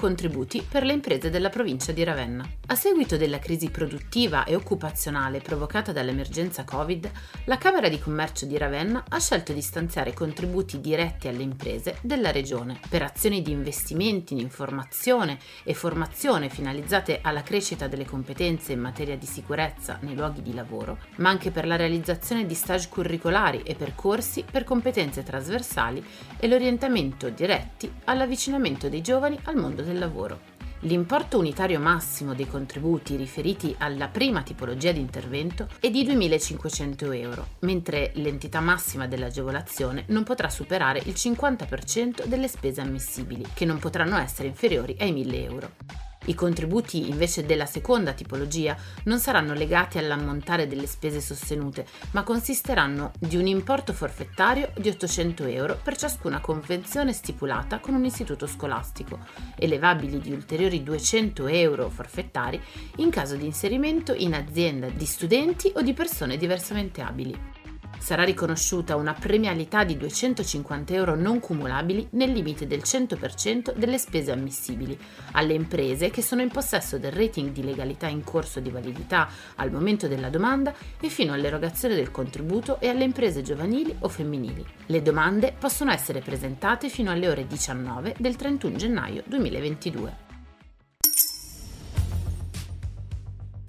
contributi per le imprese della provincia di Ravenna. A seguito della crisi produttiva e occupazionale provocata dall'emergenza Covid, la Camera di Commercio di Ravenna ha scelto di stanziare contributi diretti alle imprese della regione per azioni di investimenti in informazione e formazione finalizzate alla crescita delle competenze in materia di sicurezza nei luoghi di lavoro, ma anche per la realizzazione di stage curricolari e percorsi per competenze trasversali e l'orientamento diretti all'avvicinamento dei giovani al mondo del del lavoro. L'importo unitario massimo dei contributi riferiti alla prima tipologia di intervento è di 2.500 euro, mentre l'entità massima dell'agevolazione non potrà superare il 50% delle spese ammissibili, che non potranno essere inferiori ai 1.000 euro. I contributi invece della seconda tipologia non saranno legati all'ammontare delle spese sostenute, ma consisteranno di un importo forfettario di 800 euro per ciascuna convenzione stipulata con un istituto scolastico, elevabili di ulteriori 200 euro forfettari in caso di inserimento in azienda di studenti o di persone diversamente abili. Sarà riconosciuta una premialità di 250 euro non cumulabili nel limite del 100% delle spese ammissibili alle imprese che sono in possesso del rating di legalità in corso di validità al momento della domanda e fino all'erogazione del contributo e alle imprese giovanili o femminili. Le domande possono essere presentate fino alle ore 19 del 31 gennaio 2022.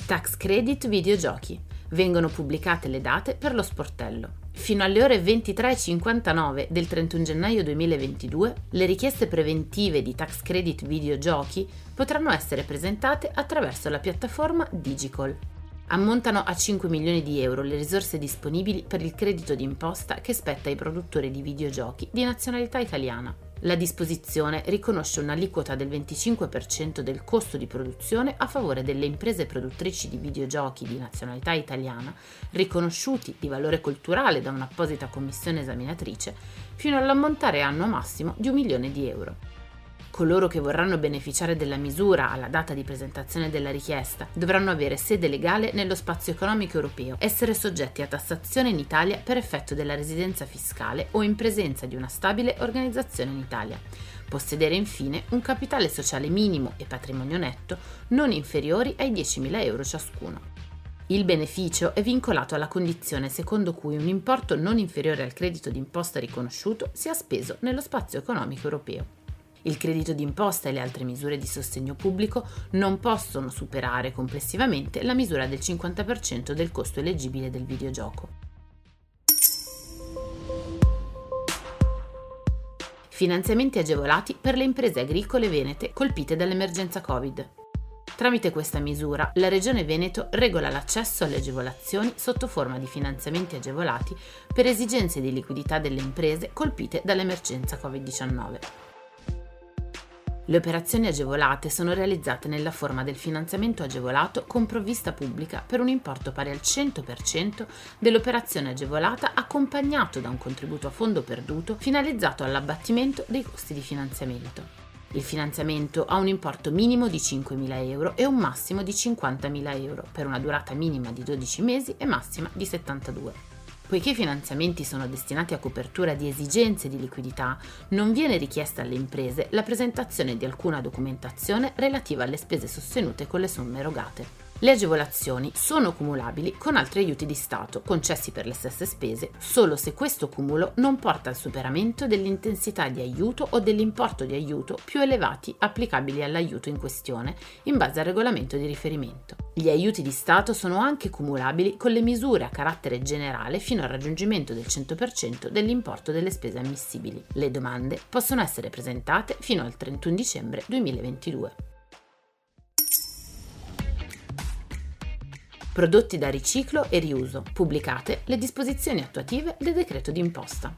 Tax Credit Videogiochi vengono pubblicate le date per lo sportello. Fino alle ore 23.59 del 31 gennaio 2022 le richieste preventive di tax credit videogiochi potranno essere presentate attraverso la piattaforma Digicol. Ammontano a 5 milioni di euro le risorse disponibili per il credito d'imposta che spetta ai produttori di videogiochi di nazionalità italiana. La disposizione riconosce un'aliquota del 25% del costo di produzione a favore delle imprese produttrici di videogiochi di nazionalità italiana, riconosciuti di valore culturale da un'apposita commissione esaminatrice, fino all'ammontare annuo massimo di un milione di euro. Coloro che vorranno beneficiare della misura alla data di presentazione della richiesta dovranno avere sede legale nello spazio economico europeo, essere soggetti a tassazione in Italia per effetto della residenza fiscale o in presenza di una stabile organizzazione in Italia. Possedere infine un capitale sociale minimo e patrimonio netto non inferiori ai 10.000 euro ciascuno. Il beneficio è vincolato alla condizione secondo cui un importo non inferiore al credito d'imposta riconosciuto sia speso nello spazio economico europeo. Il credito d'imposta e le altre misure di sostegno pubblico non possono superare complessivamente la misura del 50% del costo eleggibile del videogioco. Finanziamenti agevolati per le imprese agricole venete colpite dall'emergenza Covid. Tramite questa misura, la Regione Veneto regola l'accesso alle agevolazioni sotto forma di finanziamenti agevolati per esigenze di liquidità delle imprese colpite dall'emergenza Covid-19. Le operazioni agevolate sono realizzate nella forma del finanziamento agevolato con provvista pubblica per un importo pari al 100% dell'operazione agevolata accompagnato da un contributo a fondo perduto finalizzato all'abbattimento dei costi di finanziamento. Il finanziamento ha un importo minimo di 5.000 euro e un massimo di 50.000 euro per una durata minima di 12 mesi e massima di 72. Poiché i finanziamenti sono destinati a copertura di esigenze di liquidità, non viene richiesta alle imprese la presentazione di alcuna documentazione relativa alle spese sostenute con le somme erogate. Le agevolazioni sono cumulabili con altri aiuti di Stato concessi per le stesse spese solo se questo cumulo non porta al superamento dell'intensità di aiuto o dell'importo di aiuto più elevati applicabili all'aiuto in questione in base al regolamento di riferimento. Gli aiuti di Stato sono anche cumulabili con le misure a carattere generale fino al raggiungimento del 100% dell'importo delle spese ammissibili. Le domande possono essere presentate fino al 31 dicembre 2022. Prodotti da riciclo e riuso. Pubblicate le disposizioni attuative del decreto d'imposta.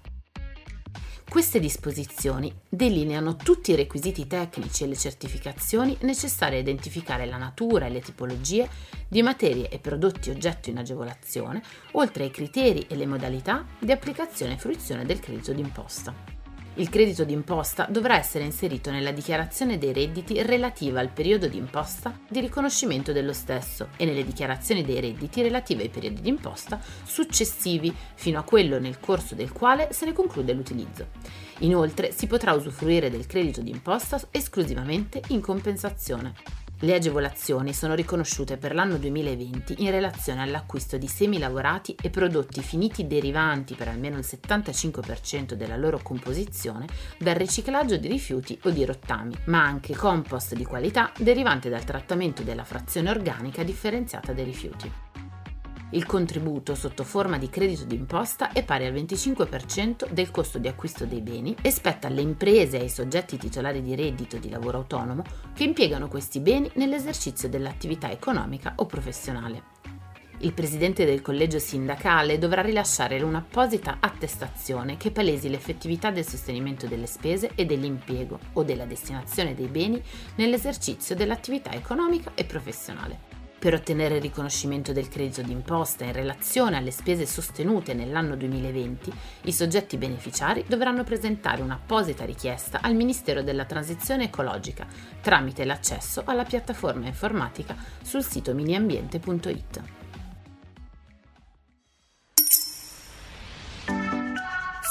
Queste disposizioni delineano tutti i requisiti tecnici e le certificazioni necessarie a identificare la natura e le tipologie di materie e prodotti oggetto in agevolazione, oltre ai criteri e le modalità di applicazione e fruizione del credito d'imposta. Il credito d'imposta dovrà essere inserito nella dichiarazione dei redditi relativa al periodo d'imposta di riconoscimento dello stesso e nelle dichiarazioni dei redditi relative ai periodi d'imposta successivi fino a quello nel corso del quale se ne conclude l'utilizzo. Inoltre si potrà usufruire del credito d'imposta esclusivamente in compensazione. Le agevolazioni sono riconosciute per l'anno 2020 in relazione all'acquisto di semi lavorati e prodotti finiti derivanti per almeno il 75% della loro composizione dal riciclaggio di rifiuti o di rottami, ma anche compost di qualità derivante dal trattamento della frazione organica differenziata dei rifiuti. Il contributo sotto forma di credito d'imposta è pari al 25% del costo di acquisto dei beni e spetta alle imprese e ai soggetti titolari di reddito di lavoro autonomo che impiegano questi beni nell'esercizio dell'attività economica o professionale. Il presidente del collegio sindacale dovrà rilasciare un'apposita attestazione che palesi l'effettività del sostenimento delle spese e dell'impiego o della destinazione dei beni nell'esercizio dell'attività economica e professionale. Per ottenere il riconoscimento del credito d'imposta in relazione alle spese sostenute nell'anno 2020, i soggetti beneficiari dovranno presentare un'apposita richiesta al Ministero della Transizione Ecologica tramite l'accesso alla piattaforma informatica sul sito miniambiente.it.